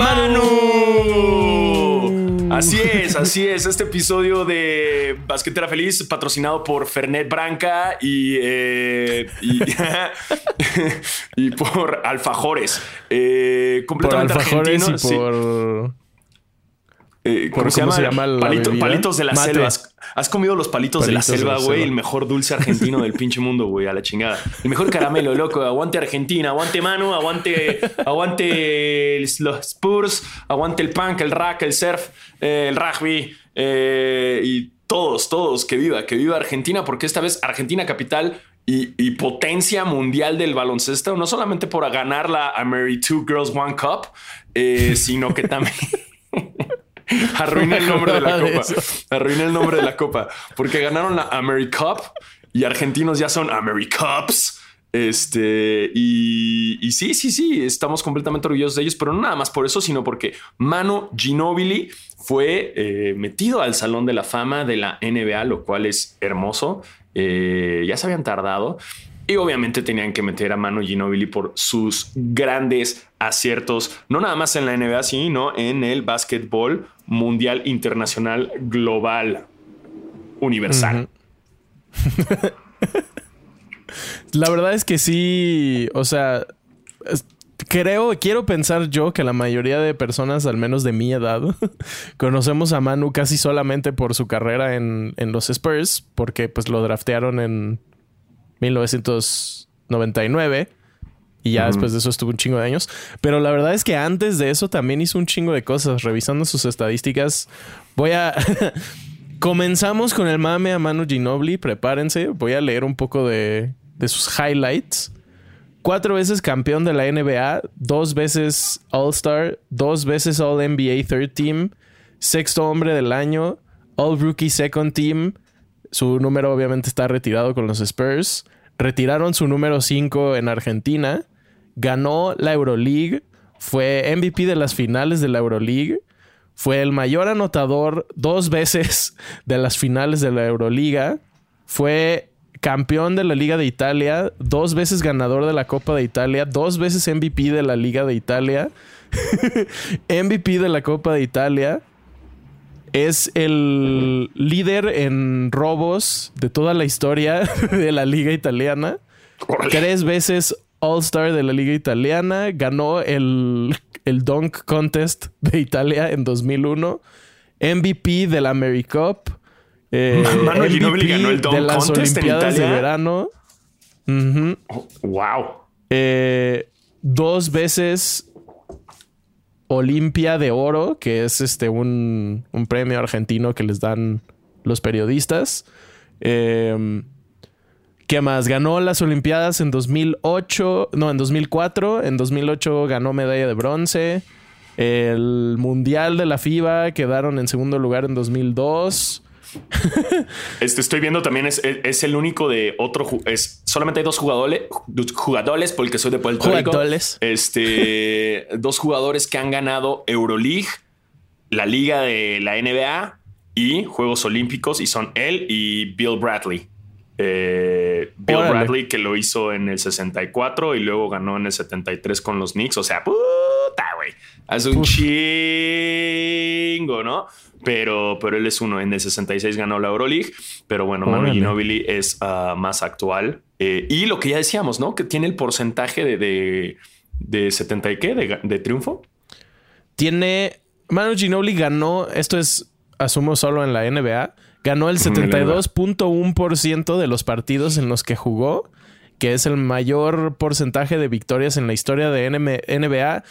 Manu. Así es, así es. Este episodio de Basquetera Feliz, patrocinado por Fernet Branca y, eh, y, por Alfajores. Eh, completamente por Alfajores y por... Eh, ¿Cómo, se llama? palitos de la selva. ¿Has, comido los palitos, de la selva, güey? El mejor dulce argentino del pinche mundo, güey, a la chingada. El mejor caramelo, loco. Aguante Argentina, aguante Manu, aguante, aguante los Spurs, aguante el punk, el rack, el surf, eh, el rugby eh, y todos, todos. Que viva, que viva Argentina, porque esta vez Argentina capital y, potencia mundial del baloncesto, no solamente por ganar la Mary Two Girls One Cup, sino que también. Arruina el nombre de la copa. Arruina el nombre de la copa. Porque ganaron la AmeriCup y argentinos ya son AmeriCups. Este, y, sí, sí, sí, estamos completamente orgullosos de ellos, pero no nada más por eso, sino porque Mano Ginobili fue eh, metido al Salón de la Fama de la NBA, lo cual es hermoso. Eh, ya se habían tardado. Y obviamente tenían que meter a Manu Ginobili por sus grandes aciertos, no nada más en la NBA, sino en el básquetbol mundial, internacional, global, universal. la verdad es que sí, o sea, creo, quiero pensar yo que la mayoría de personas, al menos de mi edad, conocemos a Manu casi solamente por su carrera en, en los Spurs, porque pues lo draftearon en 1999. Y ya después de eso estuvo un chingo de años. Pero la verdad es que antes de eso también hizo un chingo de cosas. Revisando sus estadísticas, voy a... Comenzamos con el mame a Manu Ginobili. Prepárense. Voy a leer un poco de, de sus highlights. Cuatro veces campeón de la NBA, dos veces All-Star, dos veces All-NBA Third Team, sexto hombre del año, All-Rookie Second Team, su número obviamente está retirado con los Spurs. Retiraron su número 5 en Argentina. Ganó la Euroleague. Fue MVP de las finales de la Euroleague. Fue el mayor anotador dos veces de las finales de la Euroliga. Fue campeón de la Liga de Italia, dos veces ganador de la Copa de Italia, dos veces MVP de la Liga de Italia, MVP de la Copa de Italia, es el líder en robos de toda la historia de la liga italiana. Tres veces All-Star de la liga italiana. Ganó el, el Dunk Contest de Italia en 2001. MVP de la Mary Cup. Eh, MVP ganó el Dunk de las Olimpiadas de verano. wow. Eh, dos veces Olimpia de Oro, que es este un, premio argentino que les dan los periodistas. Em, ¿Qué más? Ganó las Olimpiadas en 2008, no, en 2004. En 2008 ganó medalla de bronce. El Mundial de la FIBA quedaron en segundo lugar en 2002. este, estoy viendo también es, el único de otro. Es, solamente hay dos jugadores, jugadores, porque soy de Puerto Rico. Este, dos jugadores que han ganado Euroleague, la liga de la NBA y Juegos Olímpicos, y son él y Bill Bradley. Eh, Bill Bradley, que lo hizo en el 64 y luego ganó en el 73 con los Knicks. O sea, puta, güey. Hace un chingo, ¿no? pero, pero él es uno. En el 66 ganó la Euroleague, pero bueno, Manu Ginobili es ah, más actual. Eh, y lo que ya decíamos, ¿no? Que tiene el porcentaje de, de, 70 y qué, de, triunfo. Tiene. Manu Ginobili ganó, esto es, asumo solo en la NBA, ganó el 72.1% de los partidos en los que jugó, que es el mayor porcentaje de victorias en la historia de NBA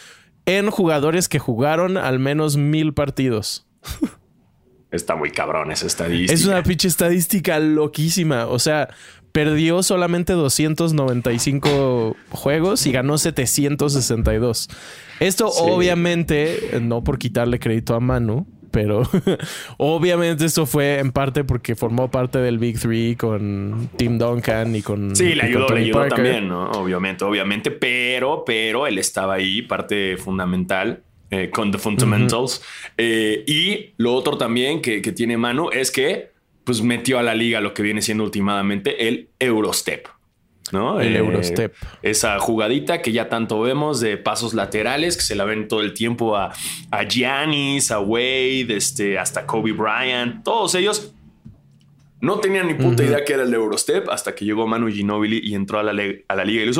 en jugadores que jugaron al menos mil partidos. Está muy cabrón esa estadística. Es una pinche estadística loquísima. O sea, perdió solamente 295 juegos y ganó 762. Esto obviamente, no por quitarle crédito a Manu, pero obviamente esto fue en parte porque formó parte del Big Three con Tim Duncan y con. Sí, le ayudó, le ayudó también, ¿no? Obviamente, obviamente, pero, pero él estaba ahí, parte fundamental. Eh, con The Fundamentals. Eh, y lo otro también que, tiene mano es que pues metió a la liga lo que viene siendo últimamente el Eurostep. ¿No? El Eurostep. Esa jugadita que ya tanto vemos de pasos laterales que se la ven todo el tiempo a, a Giannis, a Wade, este, hasta Kobe Bryant, todos ellos no tenía ni puta idea que era el Eurostep hasta que llegó Manu Ginobili y entró a la, a la Liga.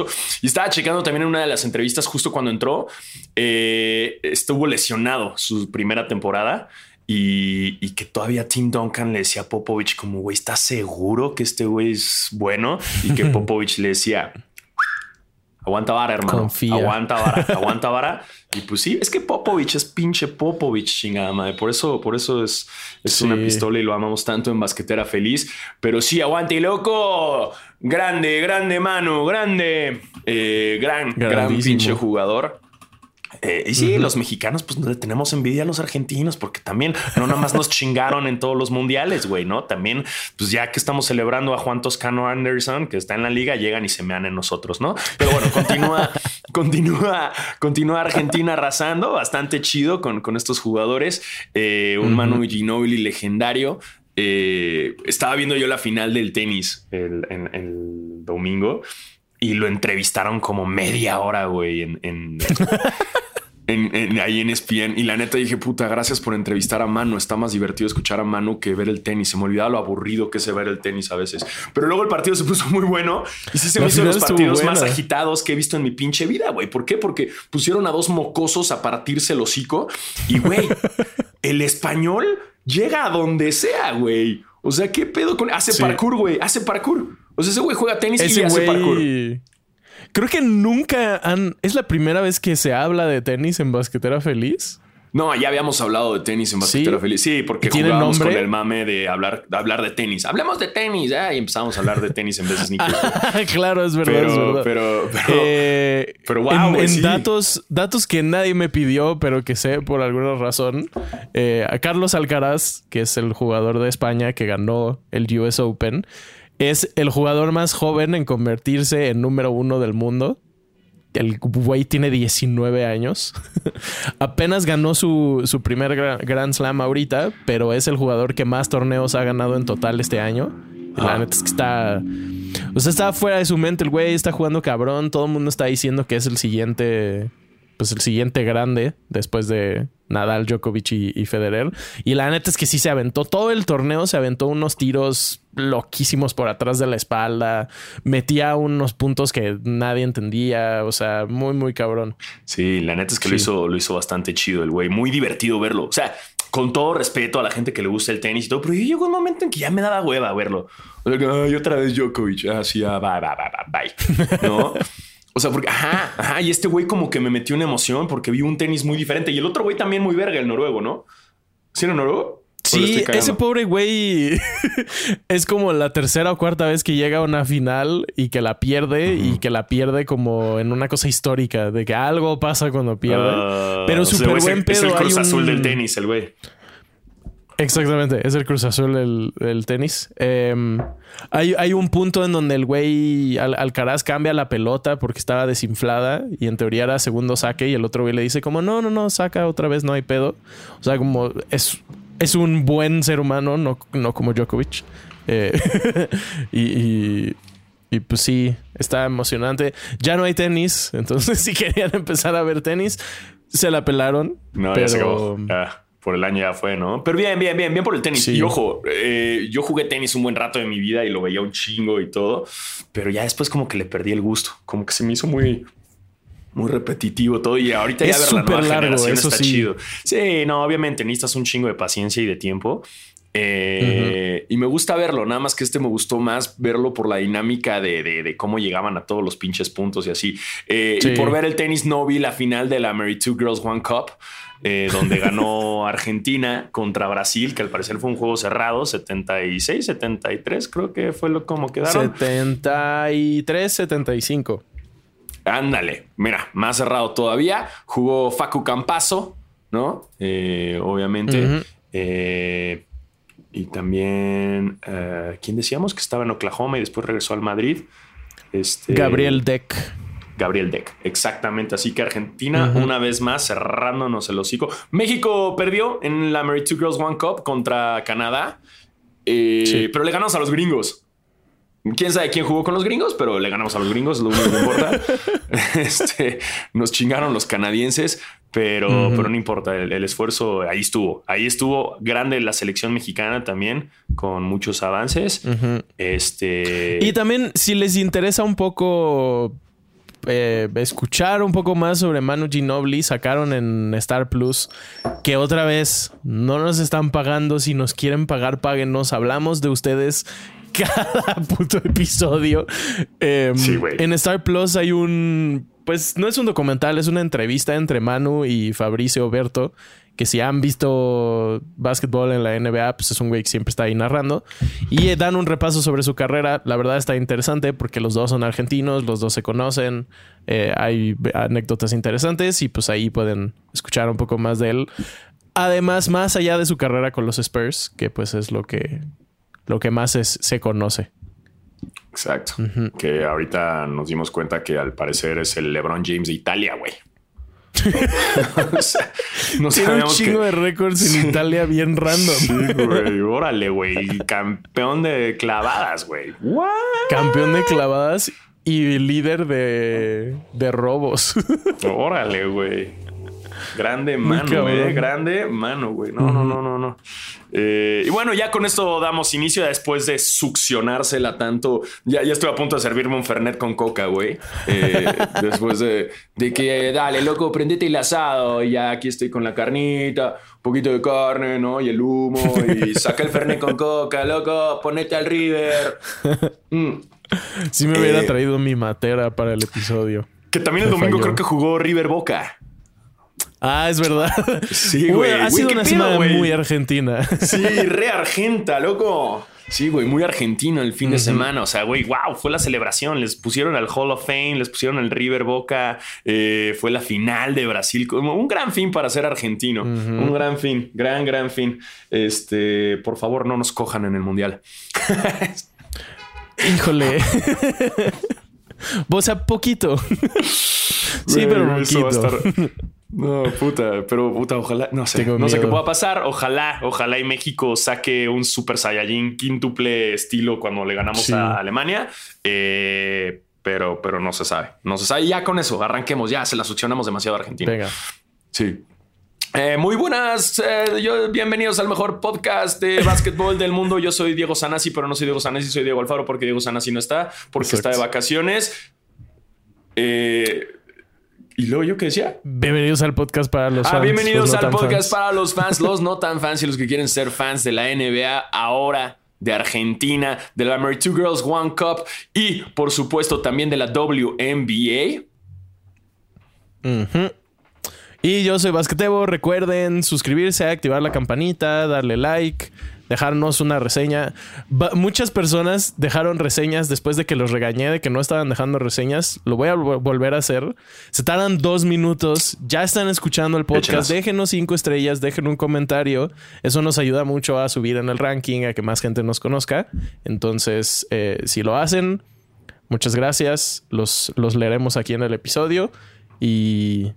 Y estaba checando también en una de las entrevistas justo cuando entró, eh, estuvo lesionado su primera temporada y, que todavía Tim Duncan le decía a Popovich como, güey, ¿estás seguro que este güey es bueno? Y que Popovich le decía, Aguanta vara, hermano. Aguanta vara, aguanta vara. Y pues sí, es que Popovich es pinche Popovich, chingada madre. Por eso, por eso es, es una pistola y lo amamos tanto en Basquetera Feliz. Pero sí, aguante y loco. Grande, grande mano, grande. Eh, gran, gran pinche jugador. Eh, y sí, los mexicanos, pues le tenemos envidia a los argentinos porque también no nada más nos chingaron en todos los mundiales, güey, ¿no? También, pues ya que estamos celebrando a Juan Toscano Anderson, que está en la liga, llegan y se mean en nosotros, ¿no? Pero bueno, continúa, continúa, continúa Argentina arrasando, bastante chido con, con estos jugadores. Eh, un Manu Ginobili legendario. Eh, estaba viendo yo la final del tenis el, el domingo y lo entrevistaron como media hora, güey, en, ahí en ESPN. Y la neta dije, puta, gracias por entrevistar a Manu. Está más divertido escuchar a Manu que ver el tenis. Se me olvidaba lo aburrido que es ver el tenis a veces. Pero luego el partido se puso muy bueno y sí se me hizo los partidos más agitados que he visto en mi pinche vida, güey. ¿Por qué? Porque pusieron a dos mocosos a partirse el hocico y, güey, el español llega a donde sea, güey. O sea, ¿qué pedo con...? Hace parkour, güey. Hace parkour. O sea, ese güey juega tenis y hace parkour. Creo que nunca han. Es la primera vez que se habla de tenis en Basquetera Feliz. No, ya habíamos hablado de tenis en Basquetera Feliz. Sí, porque jugábamos con el mame de hablar, de hablar de tenis. Hablemos de tenis. y empezamos a hablar de tenis en vez de sneakers. claro, es verdad. Pero, pero, pero, wow, eh, En, datos, datos que nadie me pidió, pero que sé por alguna razón. Eh, a Carlos Alcaraz, que es el jugador de España que ganó el US Open es el jugador más joven en convertirse en número uno del mundo. El güey tiene 19 años. Apenas ganó su, primer Grand Slam ahorita, pero es el jugador que más torneos ha ganado en total este año. La neta es que está. O sea, está fuera de su mente el güey, está jugando cabrón. Todo el mundo está diciendo que es el siguiente. Pues el siguiente grande después de Nadal, Djokovic y, Federer. Y la neta es que sí se aventó todo el torneo, se aventó unos tiros loquísimos por atrás de la espalda, metía unos puntos que nadie entendía, o sea, muy, muy cabrón. Sí, la neta es que lo, hizo, lo hizo bastante chido el güey, muy divertido verlo. O sea, con todo respeto a la gente que le gusta el tenis y todo, pero yo llegó un momento en que ya me daba hueva verlo. O sea, ay, otra vez Djokovic, así, ah, bye, bye, bye, bye, ¿no? O sea, porque, ajá, ajá, y este güey como que me metió una emoción porque vi un tenis muy diferente. Y el otro güey también muy verga, el noruego, ¿no? ¿Sí era noruego? Sí, ese pobre güey es como la tercera o cuarta vez que llega a una final y que la pierde y que la pierde como en una cosa histórica de que algo pasa cuando pierde. Ah, Pero súper buen pedo. Es el cruz azul del tenis, el güey. Exactamente, es el Cruz Azul el, tenis. Em, hay, un punto en donde el güey Alcaraz cambia la pelota porque estaba desinflada y en teoría era segundo saque y el otro güey le dice como no, no, no, saca otra vez, no hay pedo. O sea, como es, es un buen ser humano, no, no como Djokovic. Eh, y, y, pues sí, está emocionante. Ya no hay tenis, entonces si querían empezar a ver tenis, se la pelaron. No, pero por el año ya fue, ¿no? Pero bien, bien, bien, bien por el tenis. Y ojo, eh, yo jugué tenis un buen rato de mi vida y lo veía un chingo y todo, pero ya después como que le perdí el gusto, como que se me hizo muy, muy repetitivo todo y ahorita ya ver la nueva largo, generación está chido. Sí, no, obviamente necesitas un chingo de paciencia y de tiempo. Eh, y me gusta verlo, nada más que este me gustó más verlo por la dinámica de, cómo llegaban a todos los pinches puntos y así. Eh, y por ver el tenis no vi la final de la Mary Two Girls One Cup. Eh, donde ganó Argentina contra Brasil, que al parecer fue un juego cerrado, 76, 73, creo que fue lo como quedaron. 73, 75. Ándale, mira, más cerrado todavía. Jugó Facu Campazo, ¿no? Obviamente. Eh, y también, ¿quién decíamos que estaba en Oklahoma y después regresó al Madrid? Este, Gabriel Deck. Gabriel Deck. Exactamente. Así que Argentina, una vez más, cerrándonos el hocico. México perdió en la Mary Two Girls One Cup contra Canadá, eh, pero le ganamos a los gringos. Quién sabe quién jugó con los gringos, pero le ganamos a los gringos, es lo único que importa. este, nos chingaron los canadienses, pero, pero no importa, el, esfuerzo ahí estuvo. Ahí estuvo grande la selección mexicana también, con muchos avances. Este. Y también, si les interesa un poco eh, escuchar un poco más sobre Manu Ginobili, sacaron en Star Plus que otra vez no nos están pagando. Si nos quieren pagar, páguenos. Hablamos de ustedes cada puto episodio. Em, en Star Plus hay un. Pues no es un documental, es una entrevista entre Manu y Fabricio Berto. Que si han visto básquetbol en la NBA, pues es un güey que siempre está ahí narrando. Y dan un repaso sobre su carrera. La verdad está interesante porque los dos son argentinos, los dos se conocen. Eh, hay anécdotas interesantes y pues ahí pueden escuchar un poco más de él. Además, más allá de su carrera con los Spurs, que pues es lo que lo que más se conoce. Exacto. Que ahorita nos dimos cuenta que al parecer es el LeBron James de Italia, güey. no Tiene un chingo de récords en Italia bien random. Sí, güey. Órale, güey. Campeón de clavadas, güey. Campeón de clavadas y líder de, de robos. Órale, güey. Grande mano, güey. Grande mano, güey. No, no, no, no, no. Eh, y bueno, ya con esto damos inicio después de succionársela tanto. Ya, ya estoy a punto de servirme un Fernet con coca, güey. Eh, después de, de, que, dale, loco, prendete el asado. Y ya aquí estoy con la carnita, un poquito de carne, ¿no? Y el humo. Y saca el Fernet con coca, loco, ponete al River. Mm. Sí me hubiera eh, traído mi matera para el episodio. Que también el domingo creo que jugó River Boca. Ah, es verdad. Sí, güey. Ha sido una semana muy argentina. Sí, re argenta, loco. Sí, güey, muy argentino el fin de semana. O sea, güey, wow, fue la celebración. Les pusieron al Hall of Fame, les pusieron el River Boca. Eh, fue la final de Brasil. Como un gran fin para ser argentino. Un gran fin, gran, gran fin. Este, por favor, no nos cojan en el mundial. Híjole. o sea, poquito. sí, pero poquito. No, puta, pero puta, ojalá, no sé, no sé qué pueda pasar. Ojalá, ojalá y México saque un Super Saiyajin quíntuple estilo cuando le ganamos a Alemania. Eh, pero, pero no se sabe, no se sabe. Ya con eso, arranquemos, ya se la succionamos demasiado a Argentina. Venga. Sí. Eh, muy buenas, eh, bienvenidos al mejor podcast de básquetbol del mundo. Yo soy Diego Sanasi, pero no soy Diego Sanasi, soy Diego Alfaro porque Diego Sanasi no está, porque está de vacaciones. Eh, ¿Y luego yo qué decía? Bienvenidos al podcast para los ah, fans. Bienvenidos al podcast para los fans, los no tan fans y los que quieren ser fans de la NBA ahora de Argentina, de la Mary Two Girls One Cup y por supuesto también de la WNBA. Y yo soy Basquetebo. Recuerden suscribirse, activar la campanita, darle like dejarnos una reseña. muchas personas dejaron reseñas después de que los regañé de que no estaban dejando reseñas. Lo voy a volver a hacer. Se tardan dos minutos. Ya están escuchando el podcast. Déjenos cinco estrellas, dejen un comentario. Eso nos ayuda mucho a subir en el ranking, a que más gente nos conozca. Entonces, eh, si lo hacen, muchas gracias. Los, los leeremos aquí en el episodio. Y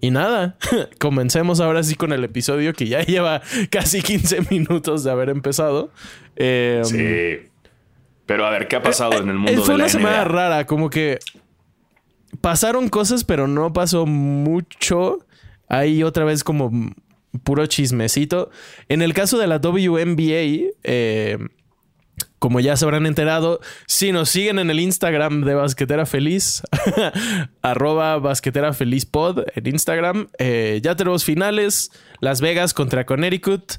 y nada, comencemos ahora sí con el episodio que ya lleva casi 15 minutos de haber empezado. Em, sí. Pero a ver, ¿qué ha pasado en el mundo de la Fue una semana rara, como que pasaron cosas, pero no pasó mucho. Ahí otra vez como puro chismecito. En el caso de la WNBA, eh, como ya se habrán enterado, si nos siguen en el Instagram de Basquetera Feliz, arroba Basquetera Feliz Pod en Instagram, eh, ya tenemos finales, Las Vegas contra Connecticut.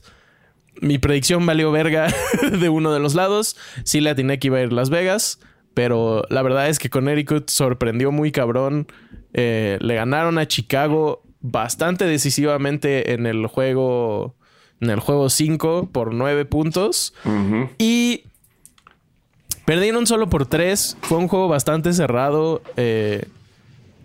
Mi predicción valió verga de uno de los lados. Sí le atiné que iba a ir Las Vegas, pero la verdad es que Connecticut sorprendió muy cabrón. Eh, le ganaron a Chicago bastante decisivamente en el juego en el juego 5 por 9 puntos. Y Perdieron solo por tres. Fue un juego bastante cerrado. Eh,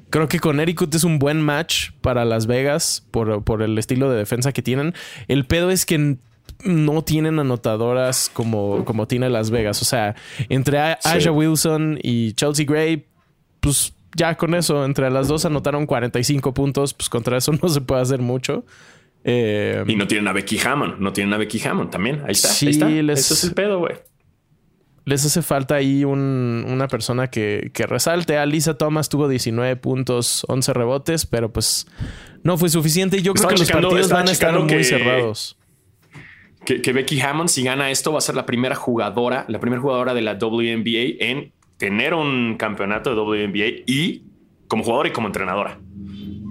creo que con Connecticut es un buen match para Las Vegas por, el estilo de defensa que tienen. El pedo es que no tienen anotadoras como, como tiene Las Vegas. O sea, entre Aja Wilson y Chelsea Gray, pues ya con eso, entre las dos anotaron 45 puntos. Pues contra eso no se puede hacer mucho. Eh, y no tienen a Becky Hammond. No tienen a Becky Hammond también. Ahí está. Sí, ahí está. Eso es el pedo, güey les hace falta ahí una persona que, que resalte. Alisa Thomas tuvo 19 puntos, 11 rebotes, pero pues no fue suficiente. Yo creo que los partidos van a estar muy cerrados. Que, Becky Hammond, si gana esto, va a ser la primera jugadora, la primera jugadora de la WNBA en tener un campeonato de WNBA y como jugadora y como entrenadora.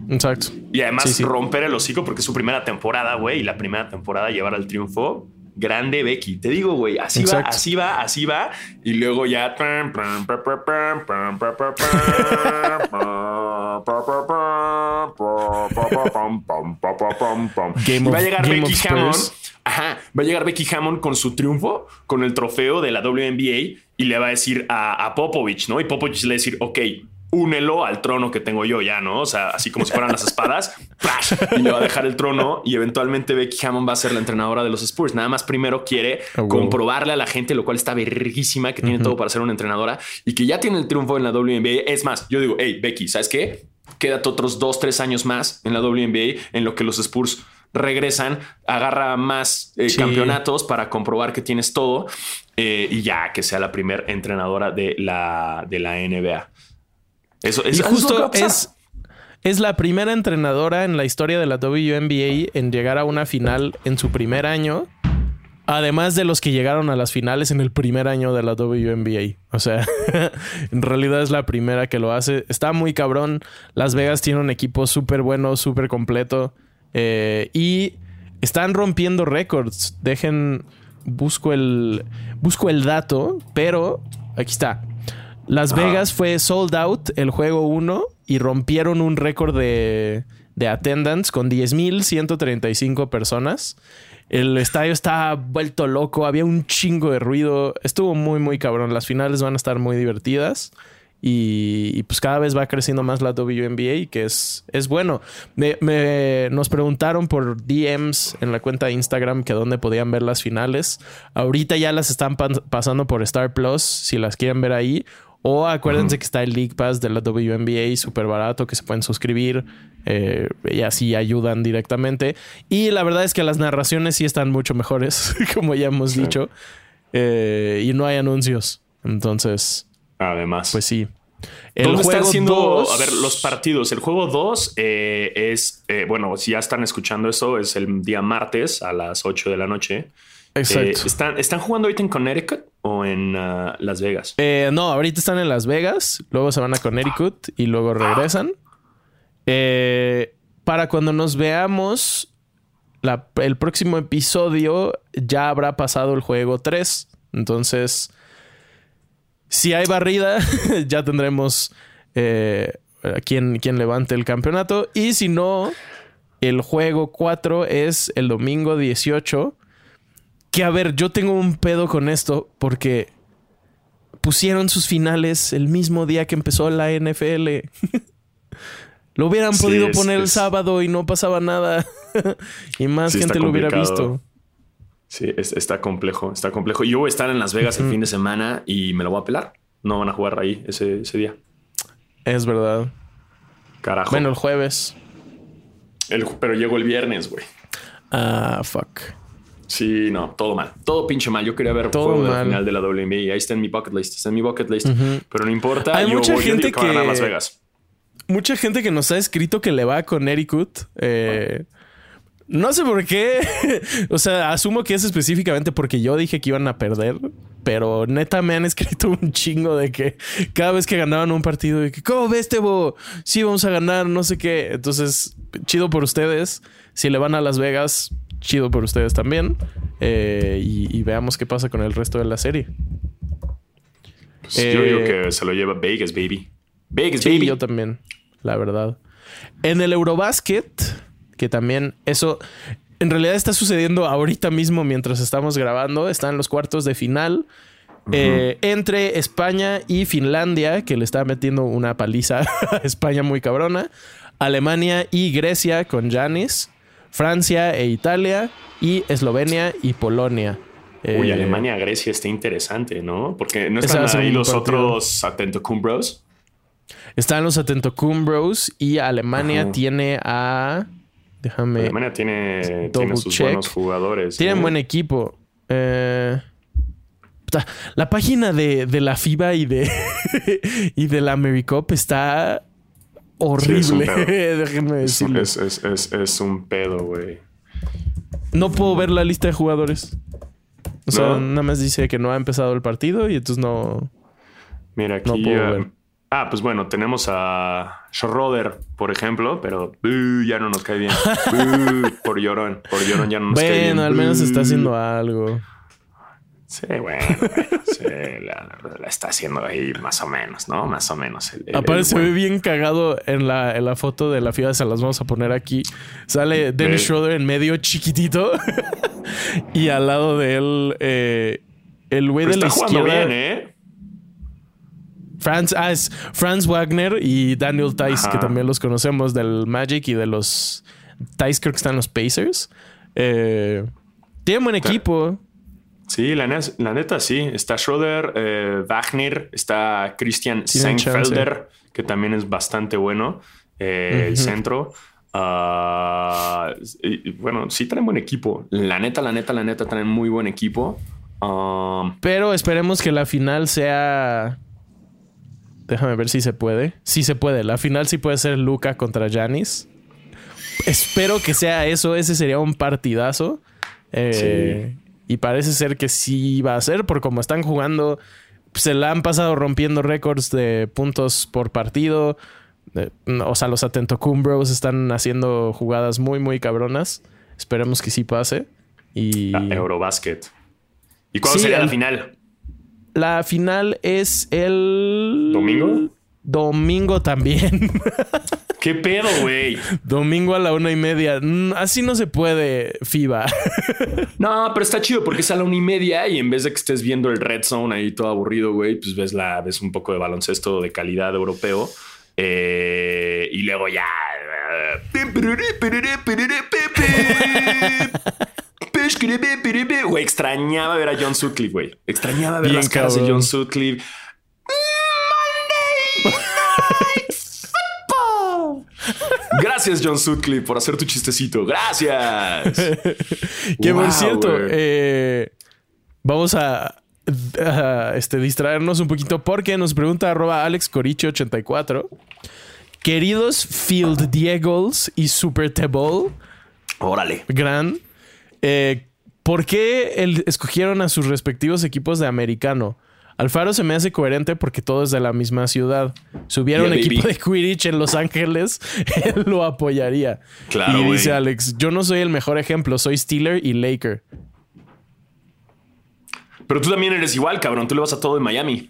Exacto. Y además romper el hocico porque es su primera temporada, güey, y la primera temporada llevar al triunfo. Grande Becky. Te digo, güey, así va, así va, así va. Y luego ya. va a llegar Becky Hammond. Ajá, va a llegar Becky Hammond con su triunfo, con el trofeo de la WNBA y le va a decir a, a Popovich, ¿no? Y Popovich le va a decir, ok, únelo al trono que tengo yo ya, ¿no? O sea, así como si fueran las espadas, y le va a dejar el trono y eventualmente Becky Hammond va a ser la entrenadora de los Spurs. Nada más primero quiere comprobarle a la gente, lo cual está verguísima, que tiene todo para ser una entrenadora y que ya tiene el triunfo en la WNBA. Es más, yo digo, hey, Becky, ¿sabes qué? Quédate otros dos, tres años más en la WNBA en lo que los Spurs regresan, agarra más eh, campeonatos para comprobar que tienes todo eh, y ya que sea la primera entrenadora de la, de la NBA. Eso, es justo es, es la primera entrenadora en la historia de la WNBA en llegar a una final en su primer año. Además de los que llegaron a las finales en el primer año de la WNBA. O sea, en realidad es la primera que lo hace. Está muy cabrón. Las Vegas tiene un equipo súper bueno, súper completo. Eh, y están rompiendo récords. Dejen, busco el, busco el dato, pero aquí está. Las Vegas fue sold out el juego 1 y rompieron un récord de, de attendance con 10.135 personas. El estadio está vuelto loco, había un chingo de ruido. Estuvo muy, muy cabrón. Las finales van a estar muy divertidas. Y, pues cada vez va creciendo más la WNBA, que es, es bueno. Me, nos preguntaron por DMs en la cuenta de Instagram que dónde podían ver las finales. Ahorita ya las están pasando por Star Plus, si las quieren ver ahí. O acuérdense que está el League Pass de la WNBA súper barato que se pueden suscribir eh, y así ayudan directamente. Y la verdad es que las narraciones sí están mucho mejores, como ya hemos dicho. Eh, y no hay anuncios. Entonces, además, pues sí. El ¿Dónde juego están haciendo, a ver, los partidos? El juego 2 eh, es, bueno, si ya están escuchando eso, es el día martes a las 8 de la noche. Exacto. ¿están, ¿Están jugando ahorita en Connecticut? o en uh, Las Vegas? Eh, no, ahorita están en Las Vegas, luego se van a Connecticut y luego regresan. Eh, para cuando nos veamos, el próximo episodio ya habrá pasado el juego 3. Entonces, si hay barrida, ya tendremos eh, quien, quien levante el campeonato. Y si no, el juego 4 es el domingo 18 que a ver, yo tengo un pedo con esto porque pusieron sus finales el mismo día que empezó la NFL. lo hubieran podido poner el sábado y no pasaba nada. y más gente lo hubiera visto. Sí, está complejo, está complejo. Yo voy a estar en Las Vegas el fin de semana y me lo voy a pelar. No van a jugar ahí ese, ese día. Es verdad. Carajo. Bueno, el jueves. El, pero llego el viernes, güey. Ah, fuck. Sí, no, todo mal. Todo pinche mal. Yo quería ver todo juego de final de la WNBA. Ahí está en mi bucket list. Está en mi bucket list. Pero no importa. Hay mucha gente que, Las Vegas. Mucha gente que nos ha escrito que le va con Ericut. Eh, no sé por qué. o sea, asumo que es específicamente porque yo dije que iban a perder. Pero neta me han escrito un chingo de que cada vez que ganaban un partido, de que, ¿cómo ves, Tebo? Sí, vamos a ganar, no sé qué. Entonces, chido por ustedes. Si le van a Las Vegas, chido por ustedes también. Eh, y, veamos qué pasa con el resto de la serie. Pues yo digo eh, que se lo lleva Vegas, baby. Vegas, baby. Yo también, la verdad. En el Eurobasket, que también eso en realidad está sucediendo ahorita mismo mientras estamos grabando. Están los cuartos de final. Eh, entre España y Finlandia, que le está metiendo una paliza a España muy cabrona. Alemania y Grecia con Janis. Francia e Italia y Eslovenia y Polonia. Uy, eh, Alemania, Grecia está interesante, ¿no? Porque no están ahí los otros Atentocumbros. Están los Atentocumbros y Alemania tiene a. Déjame. Alemania tiene, tiene sus buenos jugadores. Tienen buen equipo. Eh, La página de, la FIBA y de, y de la AmeriCup está horrible. Déjenme decirlo. Es, es, un pedo, güey. No puedo ver la lista de jugadores. O sea, nada más dice que no ha empezado el partido y entonces no. Mira, aquí. Ah, pues bueno, tenemos a Schroeder, por ejemplo, pero ya no nos cae bien. por llorón, por llorón ya no nos cae bien. Bueno, al menos está haciendo algo. Sí, bueno, sí, la, está haciendo ahí más o menos, ¿no? Más o menos. Aparte, se ve bien cagado en la, en la foto de la FIBA, se las vamos a poner aquí. Sale Dennis Schroeder en medio chiquitito y al lado de él, eh, el güey de la izquierda. Bien, ¿eh? Franz, ah, es Franz Wagner y Daniel Tice, que también los conocemos del Magic y de los Tice, creo que están los Pacers. Eh, tiene buen equipo. Sí, la, neta sí. Está Schroeder, eh, Wagner, está Christian Seinfelder, que también es bastante bueno. Eh, el centro. Ah, bueno, sí traen buen equipo. La neta, la neta, la neta, traen muy buen equipo. Ah, Pero esperemos que la final sea. Déjame ver si se puede. Sí se puede. La final sí puede ser Luca contra Janis. Espero que sea eso. Ese sería un partidazo. Eh, sí. Y parece ser que sí va a ser, porque como están jugando, se la han pasado rompiendo récords de puntos por partido. o sea, los Atento Cumbros están haciendo jugadas muy, muy cabronas. Esperemos que sí pase. Y... Eurobasket. ¿Y cuándo sería la final? La final es el... ¿Domingo? Domingo también. ¿Qué pedo, güey? Domingo a la una y media. Mm, así no se puede, FIBA. No, pero está chido porque es a la una y media y en vez de que estés viendo el Red Zone ahí todo aburrido, güey, pues ves, la, ves un poco de baloncesto de calidad europeo. Eh, y luego ya. Güey, extrañaba ver a John Sutcliffe, güey. Extrañaba ver las caras de John Sutcliffe. Gracias, John Sutcliffe, por hacer tu chistecito. Gracias. que por cierto, eh, vamos a, este, distraernos un poquito porque nos pregunta arroba AlexCoricho84. Queridos Field Diegos y Super Tebol. Órale. Gran. Eh, ¿Por qué escogieron a sus respectivos equipos de americano? Alfaro se me hace coherente porque todo es de la misma ciudad. Si hubiera un equipo de Quidditch en Los Ángeles, él lo apoyaría. Claro, y dice Alex, yo no soy el mejor ejemplo, soy Steeler y Laker. Pero tú también eres igual, cabrón. Tú le vas a todo en Miami.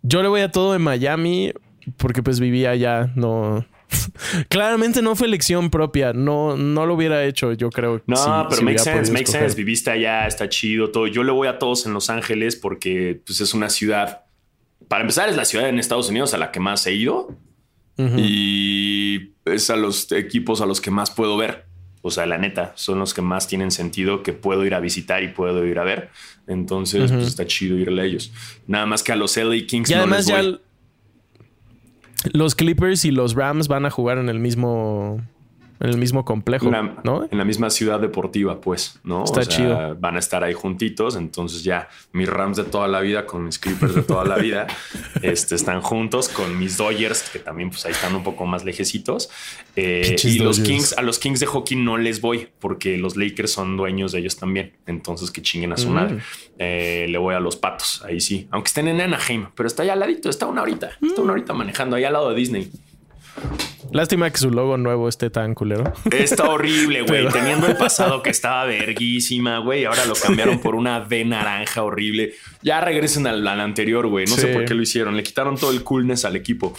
Yo le voy a todo en Miami porque pues vivía allá, no... Claramente no fue elección propia. No, no lo hubiera hecho, yo creo. No, pero make sense, make sense. Viviste allá, está chido, todo. Yo le voy a todos en Los Ángeles porque pues, es una ciudad. Para empezar, es la ciudad en Estados Unidos a la que más he ido. Y es a los equipos a los que más puedo ver. O sea, la neta, son los que más tienen sentido que puedo ir a visitar y puedo ir a ver. Entonces, pues está chido irle a ellos. Nada más que a los LA Kings. Y además ya los Clippers y los Rams van a jugar en el mismo en el mismo complejo, ¿no? En la misma ciudad deportiva, pues, ¿no? Está chido. Van a estar ahí juntitos, entonces ya mis Rams de toda la vida con mis Clippers de toda la vida este, están juntos con mis Dodgers, que también pues ahí están un poco más lejecitos. Eh, y los Kings, a los Kings de hockey no les voy porque los Lakers son dueños de ellos también, entonces que chinguen a su mm. madre. Eh, le voy a los Patos, ahí sí, aunque estén en Anaheim, pero está allá al ladito, está una horita, está una horita manejando ahí al lado de Disney. Lástima que su logo nuevo esté tan culero. Está horrible, güey. Teniendo el pasado que estaba verguísima, güey. Ahora lo cambiaron por una V naranja horrible. Ya regresen al, anterior, güey. No sé por qué lo hicieron. Le quitaron todo el coolness al equipo.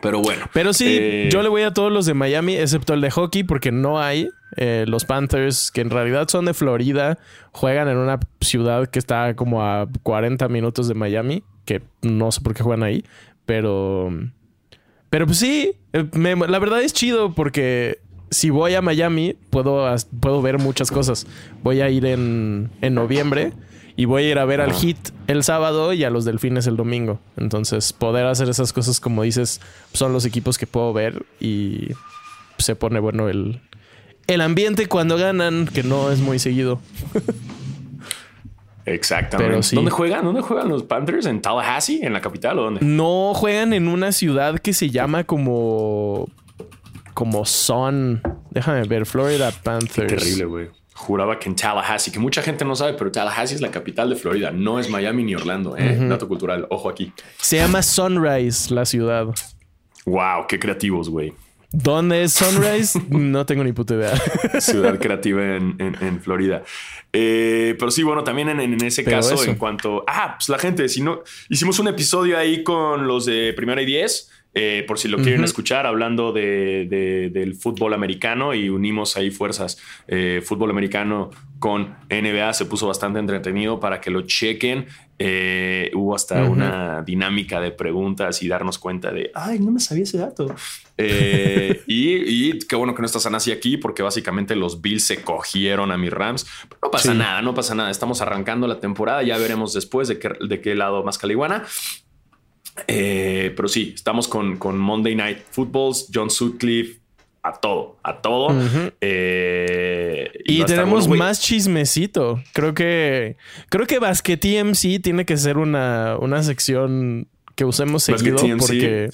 Pero bueno. Pero sí, eh, yo le voy a todos los de Miami, excepto el de hockey, porque no hay. Eh, los Panthers, que en realidad son de Florida, juegan en una ciudad que está como a 40 minutos de Miami, que no sé por qué juegan ahí, pero pero pues sí, eh, la verdad es chido porque si voy a Miami puedo, puedo ver muchas cosas. Voy a ir en, en noviembre y voy a ir a ver al Hit el sábado y a los Delfines el domingo. Entonces, poder hacer esas cosas, como dices, son los equipos que puedo ver y se pone bueno el, el ambiente cuando ganan, que no es muy seguido. Exactamente. ¿Dónde juegan? ¿Dónde juegan los Panthers? ¿En Tallahassee? ¿En la capital o dónde? No, juegan en una ciudad que se llama como. como Son. Déjame ver, Florida Panthers. terrible, güey. Juraba que en Tallahassee, que mucha gente no sabe, pero Tallahassee es la capital de Florida, no es Miami ni Orlando. ¿eh? Dato cultural, ojo aquí. Se llama Sunrise, la ciudad. Wow, qué creativos, güey. ¿Dónde es Sunrise? no tengo ni puta idea. Ciudad creativa en, Florida. Eh, pero sí, bueno, también en, ese caso, en cuanto. Ah, pues la gente, si no. Hicimos un episodio ahí con los de Primera y Diez. Eh, por si lo quieren escuchar, hablando de, del fútbol americano y unimos ahí fuerzas. Eh, fútbol americano con NBA se puso bastante entretenido para que lo chequen. Eh, hubo hasta una dinámica de preguntas y darnos cuenta de, ay, no me sabía ese dato. y, qué bueno que no estás así aquí porque básicamente los Bills se cogieron a mis Rams. no pasa nada, no pasa nada. Estamos arrancando la temporada, ya veremos después de qué, de qué lado más caliguana. Eh, pero sí, estamos con, con, Monday Night Footballs, John Sutcliffe, a todo, a todo. Eh, y, tenemos más chismecito. Creo que creo que Basket TMC tiene que ser una, una sección que usemos seguido porque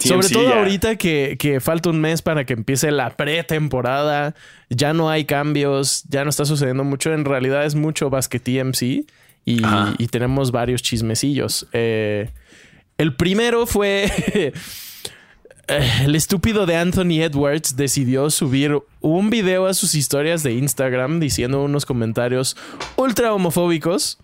sobre todo ahorita que, que, falta un mes para que empiece la pretemporada, ya no hay cambios, ya no está sucediendo mucho. En realidad es mucho Basket TMC y, y tenemos varios chismecillos. Eh, el primero fue... El estúpido de Anthony Edwards decidió subir un video a sus historias de Instagram diciendo unos comentarios ultra homofóbicos.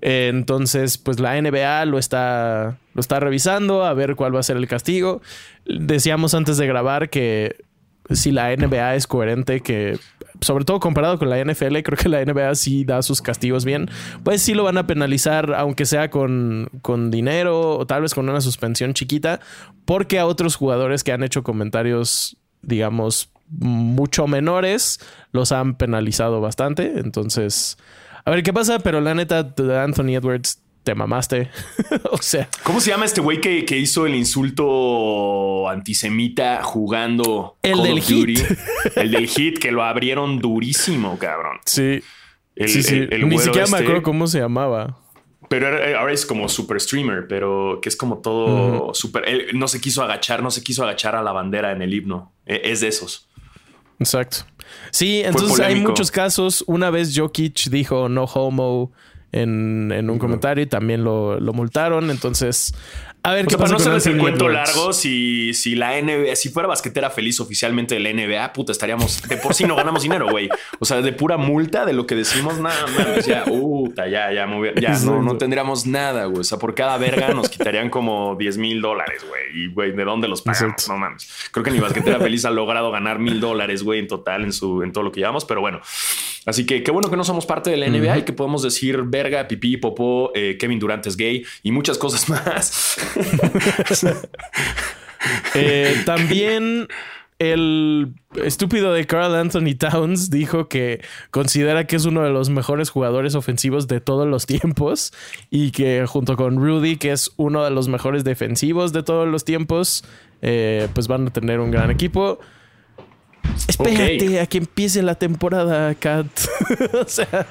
Entonces, pues la NBA lo está, lo está revisando a ver cuál va a ser el castigo. Decíamos antes de grabar que si la NBA es coherente, que sobre todo comparado con la NFL, creo que la NBA sí da sus castigos bien, pues sí lo van a penalizar, aunque sea con, con dinero o tal vez con una suspensión chiquita, porque a otros jugadores que han hecho comentarios, digamos, mucho menores, los han penalizado bastante. Entonces, a ver qué pasa, pero la neta, Anthony Edwards te mamaste. o sea. ¿Cómo se llama este güey que, hizo el insulto antisemita jugando? El del hit. el del hit, que lo abrieron durísimo, cabrón. Sí. sí, sí. Ni siquiera me este. acuerdo cómo se llamaba. Pero ahora es como super streamer, pero que es como todo super. Él no se quiso agachar, no se quiso agachar a la bandera en el himno. E, es de esos. Exacto. Sí, entonces hay muchos casos. Una vez Jokic dijo no homo en, un comentario y también lo, lo multaron. Entonces, a ver, ¿qué pasa? Para no el cuento largo, si, si la NBA, si fuera basquetera feliz oficialmente de la NBA, puta, estaríamos de por sí no ganamos dinero, güey. O sea, de pura multa de lo que decimos, nada más. Ya, puta, ya, ya, ya, no, no tendríamos nada, güey. O sea, por cada verga nos quitarían como 10 mil dólares, güey. Y, güey, ¿de dónde los pagamos? No mames. Creo que ni basquetera feliz ha logrado ganar mil dólares, güey, en total en su, en todo lo que llevamos, pero bueno. Así que qué bueno que no somos parte de la NBA y que podemos decir verga, pipí, popó, eh, Kevin Durant es gay y muchas cosas más. Eh, también el estúpido de Carl Anthony Towns dijo que considera que es uno de los mejores jugadores ofensivos de todos los tiempos y que junto con Rudy, que es uno de los mejores defensivos de todos los tiempos, eh, pues van a tener un gran equipo. Espérate a que empiece la temporada, Kat. o sea.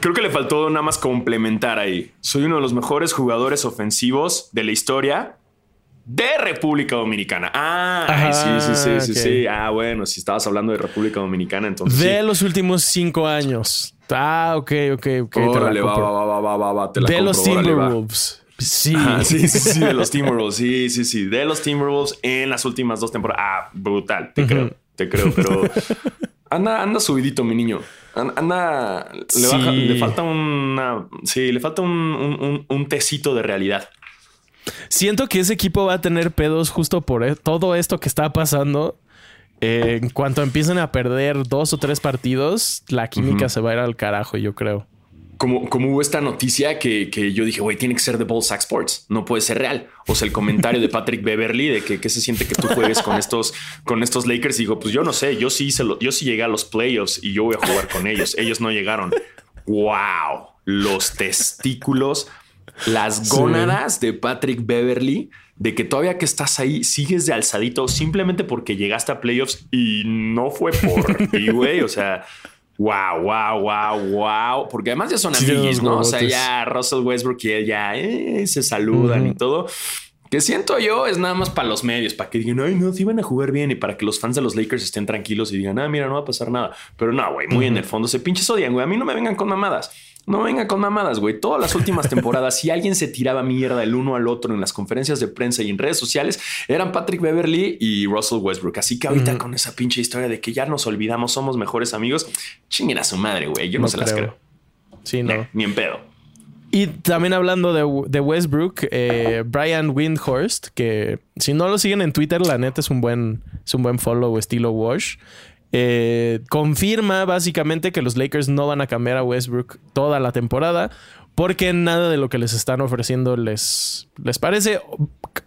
Creo que le faltó nada más complementar ahí. Soy uno de los mejores jugadores ofensivos de la historia de República Dominicana. Ah, sí, sí, sí, sí, sí. Ah, bueno, si estabas hablando de República Dominicana, entonces. De los últimos cinco años. Ah, ok, ok, ok. Órale, va, va, va, va, va, va, te la De los Timberwolves. Sí. sí, sí, sí, de los Timberwolves. Sí, sí, sí. De los Timberwolves en las últimas dos temporadas. Ah, brutal. Te creo, te creo, pero anda, anda subidito, mi niño. Anda, le, falta una. Sí, le falta un, un, tecito de realidad. Siento que ese equipo va a tener pedos justo por e, todo esto que está pasando. Eh, en cuanto empiecen a perder dos o tres partidos, la química se va a ir al carajo, yo creo como, como hubo esta noticia que, que yo dije, güey, tiene que ser de Ball Sack Sports, no puede ser real. O sea, el comentario de Patrick Beverly de que, se siente que tú juegues con estos, con estos Lakers. Y digo, pues yo no sé, yo sí, se lo, yo sí llegué a los playoffs y yo voy a jugar con ellos. Ellos no llegaron. Wow, los testículos, las gónadas de Patrick Beverly de que todavía que estás ahí sigues de alzadito simplemente porque llegaste a playoffs y no fue por ti, güey. O sea, Wow, wow, wow, wow. Porque además ya son amigos, ¿no? O sea, ya Russell Westbrook y él ya eh, se saludan y todo. Que siento yo es nada más para los medios, para que digan, ay, no, si van a jugar bien y para que los fans de los Lakers estén tranquilos y digan, ah, mira, no va a pasar nada. Pero no, güey, muy en el fondo se pinches odian, güey. A mí no me vengan con mamadas. No vengan con mamadas, güey. Todas las últimas temporadas, si alguien se tiraba mierda el uno al otro en las conferencias de prensa y en redes sociales, eran Patrick Beverly y Russell Westbrook. Así que ahorita con esa pinche historia de que ya nos olvidamos, somos mejores amigos, chinguen a su madre, güey. Yo no, se las creo. Sí, no. ni en pedo. Y también hablando de, Westbrook, eh, Brian Windhorst, que si no lo siguen en Twitter, la neta es un buen, es un buen follow estilo Wash. Eh, confirma básicamente que los Lakers no van a cambiar a Westbrook toda la temporada porque nada de lo que les están ofreciendo les, les parece.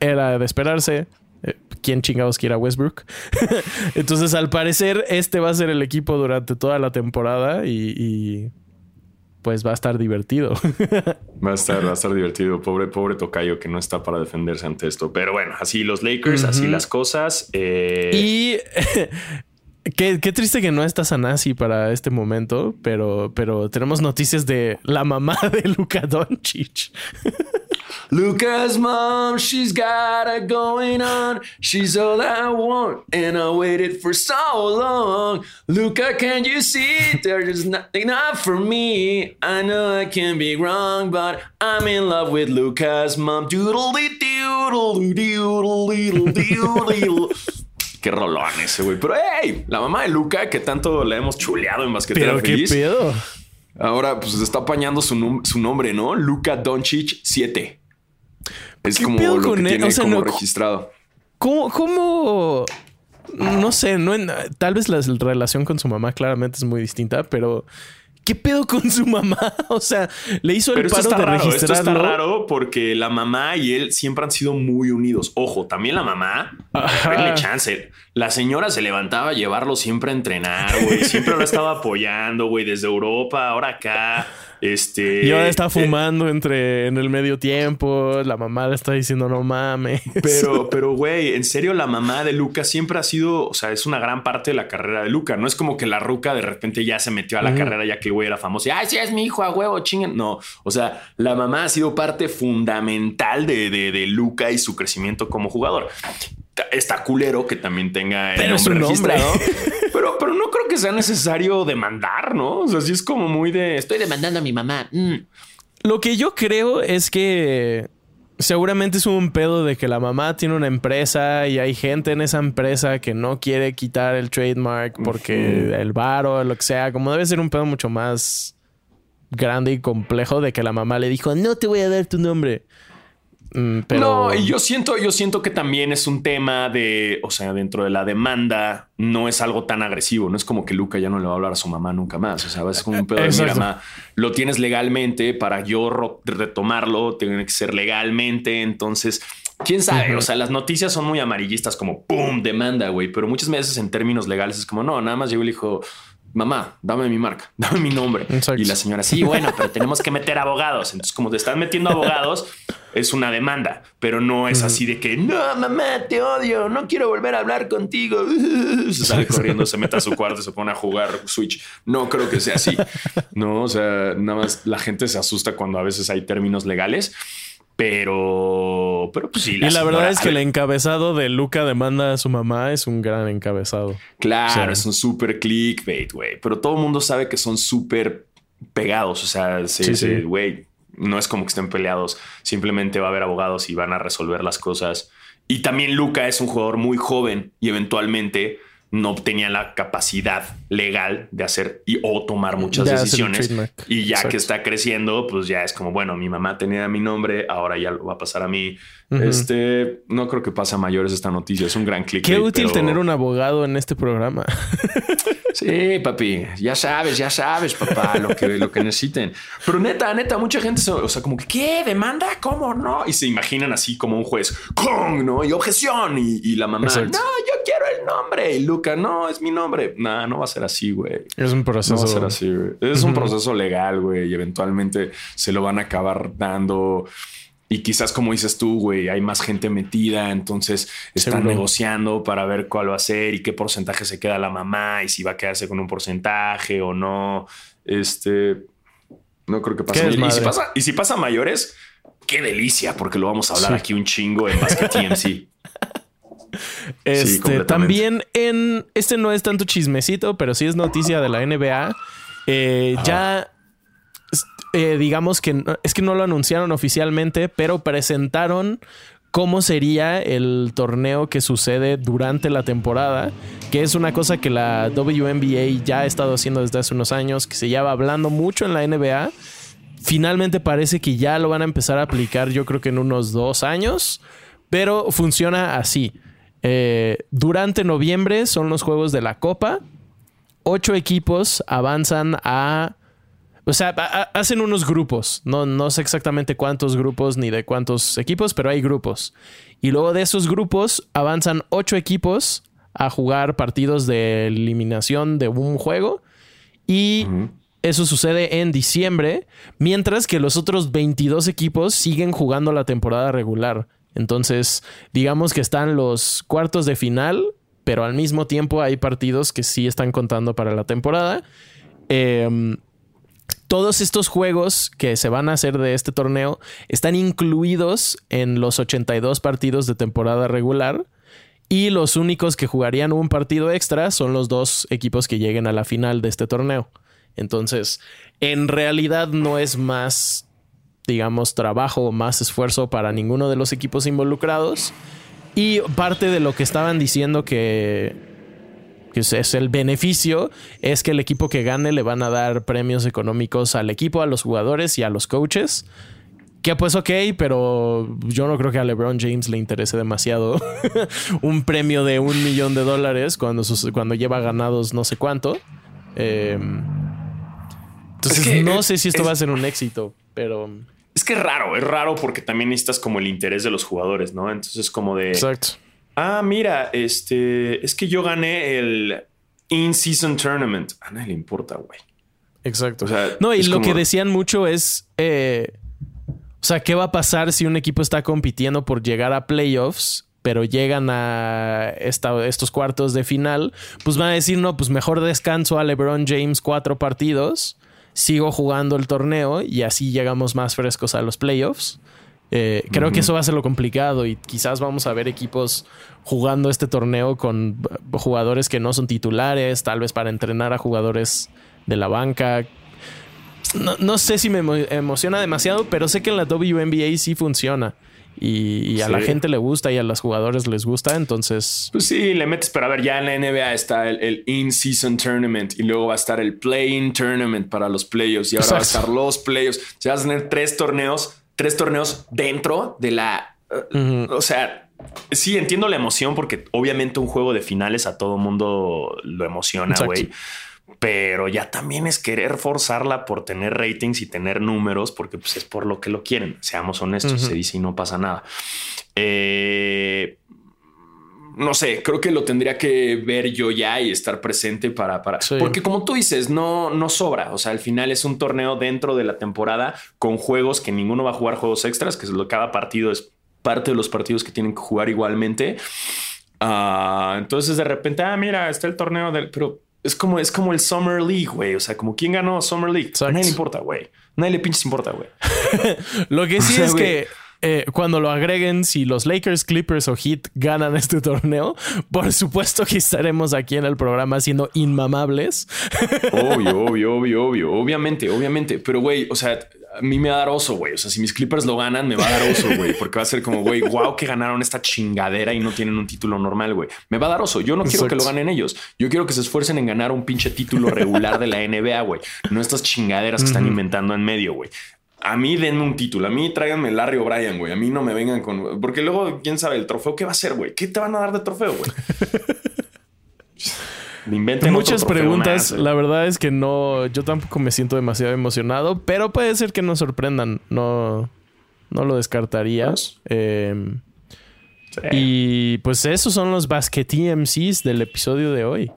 Era de esperarse. Eh, ¿Quién chingados quiera Westbrook? Entonces, al parecer, este va a ser el equipo durante toda la temporada y, pues va a estar divertido. va a estar, va a estar divertido. Pobre, pobre Tocayo que no está para defenderse ante esto. Pero bueno, así los Lakers, así las cosas. Eh, y Qué, triste que no está Sanasi para este momento, pero, pero tenemos noticias de la mamá de Luka Doncic. Luca's mom, she's got it going on. She's all I want, and I waited for so long. Luca, can you see? There's nothing enough for me. I know I can be wrong, but I'm in love with Luca's mom. Doodle dee doodle doodle doodle doodle. Qué rolón ese, güey. Pero, hey, la mamá de Luca, que tanto le hemos chuleado en Basquetera Pero Feliz. ¿Qué pedo? Ahora, pues está apañando su, su nombre, ¿no? Luca Doncic 7. Es como lo que tiene como registrado. ¿Cómo, ¿Cómo, No sé, no tal vez la relación con su mamá claramente es muy distinta, pero ¿Qué pedo con su mamá? O sea, le hizo el paro de raro, Esto está raro porque la mamá y él siempre han sido muy unidos. Ojo, también la mamá, denle chance. La señora se levantaba a llevarlo siempre a entrenar, güey. Siempre lo estaba apoyando, güey, desde Europa, ahora acá. Este. Y ahora está eh, fumando entre en el medio tiempo. La mamá le está diciendo no mames. Pero, pero, güey, en serio, la mamá de Luca siempre ha sido, o sea, es una gran parte de la carrera de Luca. No es como que la ruca de repente ya se metió a la carrera ya que el güey era famoso. Y, Ay, sí, es mi hijo a huevo, chinguen. No, o sea, la mamá ha sido parte fundamental de, de, de Luca y su crecimiento como jugador está culero que también tenga el nombre, registrado. pero, pero no creo que sea necesario demandar, ¿no? O sea, sí es como muy de estoy demandando a mi mamá. Mm. Lo que yo creo es que seguramente es un pedo de que la mamá tiene una empresa y hay gente en esa empresa que no quiere quitar el trademark porque el bar o lo que sea, como debe ser un pedo mucho más grande y complejo de que la mamá le dijo, no te voy a dar tu nombre. Mm, no, y yo siento, yo siento que también es un tema de, o sea, dentro de la demanda no es algo tan agresivo. No es como que Luca ya no le va a hablar a su mamá nunca más. O sea, es como un pedo de mira, mamá, lo tienes legalmente para yo retomarlo, tiene que ser legalmente. Entonces, quién sabe. O sea, las noticias son muy amarillistas, como pum, demanda, güey. Pero muchas veces en términos legales es como no, nada más llegó y dijo, mamá, dame mi marca, dame mi nombre. Y la señora, sí, bueno, pero tenemos que meter abogados. Entonces, como te están metiendo abogados, es una demanda, pero no es así de que, no, mamá, te odio, no quiero volver a hablar contigo. Se sale corriendo, se mete a su cuarto, se pone a jugar Switch. No creo que sea así. No, o sea, nada más la gente se asusta cuando a veces hay términos legales. Pero, pero pues sí. y la verdad es que el encabezado de Luca demanda a su mamá es un gran encabezado. Claro, es un súper clickbait, güey. Pero todo el mundo sabe que son súper pegados. O sea, sí, güey, no es como que estén peleados, simplemente va a haber abogados y van a resolver las cosas. Y también Luca es un jugador muy joven y eventualmente no tenía la capacidad legal de hacer y o tomar muchas decisiones. Y ya que está creciendo, pues ya es como, bueno, mi mamá tenía mi nombre, ahora ya lo va a pasar a mí. Este, no creo que pase a mayores esta noticia, es un gran clic. Qué útil tener un abogado en este programa. sí, papi, ya sabes, ya sabes, papá, lo que, lo que necesiten. Pero neta, neta, mucha gente, o sea, como que, ¿qué? ¿Demanda? ¿Cómo no? Y se imaginan así como un juez, con, ¿no? Y objeción. Y, la mamá, no, yo quiero el nombre. Y Luca, no, es mi nombre. No, no va a ser así, güey. Es un proceso. No va a ser así, güey. Es un proceso legal, güey. Y eventualmente se lo van a acabar dando Y quizás, como dices tú, güey, hay más gente metida, entonces están negociando para ver cuál va a ser y qué porcentaje se queda la mamá y si va a quedarse con un porcentaje o no. Este, no creo que pase. Y si pasa, y si pasa mayores, qué delicia, porque lo vamos a hablar aquí un chingo en Basket TMC. Este, también en este no es tanto chismecito, pero sí es noticia de la NBA. Eh, ya eh, digamos que es que no lo anunciaron oficialmente, pero presentaron cómo sería el torneo que sucede durante la temporada, que es una cosa que la WNBA ya ha estado haciendo desde hace unos años, que se lleva hablando mucho en la NBA. Finalmente parece que ya lo van a empezar a aplicar, yo creo que en unos dos años, pero funciona así. Eh, durante noviembre son los juegos de la Copa. Ocho equipos avanzan a o sea, hacen unos grupos. No, no sé exactamente cuántos grupos ni de cuántos equipos, pero hay grupos. Y luego de esos grupos avanzan ocho equipos a jugar partidos de eliminación de un juego. Y eso sucede en diciembre, mientras que los otros 22 equipos siguen jugando la temporada regular. Entonces, digamos que están los cuartos de final, pero al mismo tiempo hay partidos que sí están contando para la temporada. Eh, todos estos juegos que se van a hacer de este torneo están incluidos en los 82 partidos de temporada regular. Y los únicos que jugarían un partido extra son los dos equipos que lleguen a la final de este torneo. Entonces, en realidad no es más, digamos, trabajo o más esfuerzo para ninguno de los equipos involucrados. Y parte de lo que estaban diciendo que es el beneficio, es que el equipo que gane le van a dar premios económicos al equipo, a los jugadores y a los coaches. Que pues ok, pero yo no creo que a LeBron James le interese demasiado un premio de un millón de dólares cuando, cuando lleva ganados no sé cuánto. Em, entonces no sé si esto va a ser un éxito, pero... Es que es raro, es raro porque también necesitas como el interés de los jugadores, ¿no? Entonces como de... Exacto ah, mira, este, es que yo gané el in-season tournament. A nadie le importa, güey. Exacto. no, y lo que decían mucho es, eh, o sea, ¿qué va a pasar si un equipo está compitiendo por llegar a playoffs? pero llegan a estos cuartos de final, pues van a decir, no, pues mejor descanso a LeBron James cuatro partidos, sigo jugando el torneo y así llegamos más frescos a los playoffs. Eh, creo que eso va a ser lo complicado y quizás vamos a ver equipos jugando este torneo con jugadores que no son titulares, tal vez para entrenar a jugadores de la banca. No, sé si me emociona demasiado, pero sé que en la WNBA sí funciona. Y, a la gente le gusta y a los jugadores les gusta, entonces... Pues sí, le metes, pero a ver, ya en la NBA está el, In-Season Tournament y luego va a estar el Play-In Tournament para los playoffs y ahora va a estar los playoffs. O sea, vas a tener tres torneos tres torneos dentro de la... O sea, sí entiendo la emoción porque obviamente un juego de finales a todo mundo lo emociona, güey. Pero ya también es querer forzarla por tener ratings y tener números, porque pues, es por lo que lo quieren. Seamos honestos, se dice y no pasa nada. Eh, no sé, creo que lo tendría que ver yo ya y estar presente para, para, porque como tú dices, no, no sobra. O sea, al final es un torneo dentro de la temporada con juegos que ninguno va a jugar juegos extras, que es lo cada partido es parte de los partidos que tienen que jugar igualmente. Ah, entonces de repente, ah, mira, está el torneo del, pero es como, es como el Summer League, güey. O sea, como quién ganó Summer League. A nadie le importa, güey. Nadie le pinches importa, güey. lo que sí es que eh, cuando lo agreguen, si los Lakers, Clippers o Heat ganan este torneo, por supuesto que estaremos aquí en el programa siendo inmamables. Obvio, obvio, obvio, obvio. Obviamente, obviamente. Pero, güey, o sea, a mí me va a dar oso, güey. O sea, si mis Clippers lo ganan, me va a dar oso, güey. Porque va a ser como, güey, wow, que ganaron esta chingadera y no tienen un título normal, güey. Me va a dar oso. Yo no quiero que lo ganen ellos. Yo quiero que se esfuercen en ganar un pinche título regular de la NBA, güey. No estas chingaderas que están inventando en medio, güey. A mí denme un título. A mí tráiganme Larry O'Brien, güey. A mí no me vengan con. Porque luego, quién sabe, el trofeo, ¿qué va a ser, güey? ¿Qué te van a dar de trofeo, güey? me inventen Muchas preguntas. la verdad es que no. Yo tampoco me siento demasiado emocionado, pero puede ser que nos sorprendan. No, no lo descartarías. Em, y pues esos son los Basket MCs del episodio de hoy.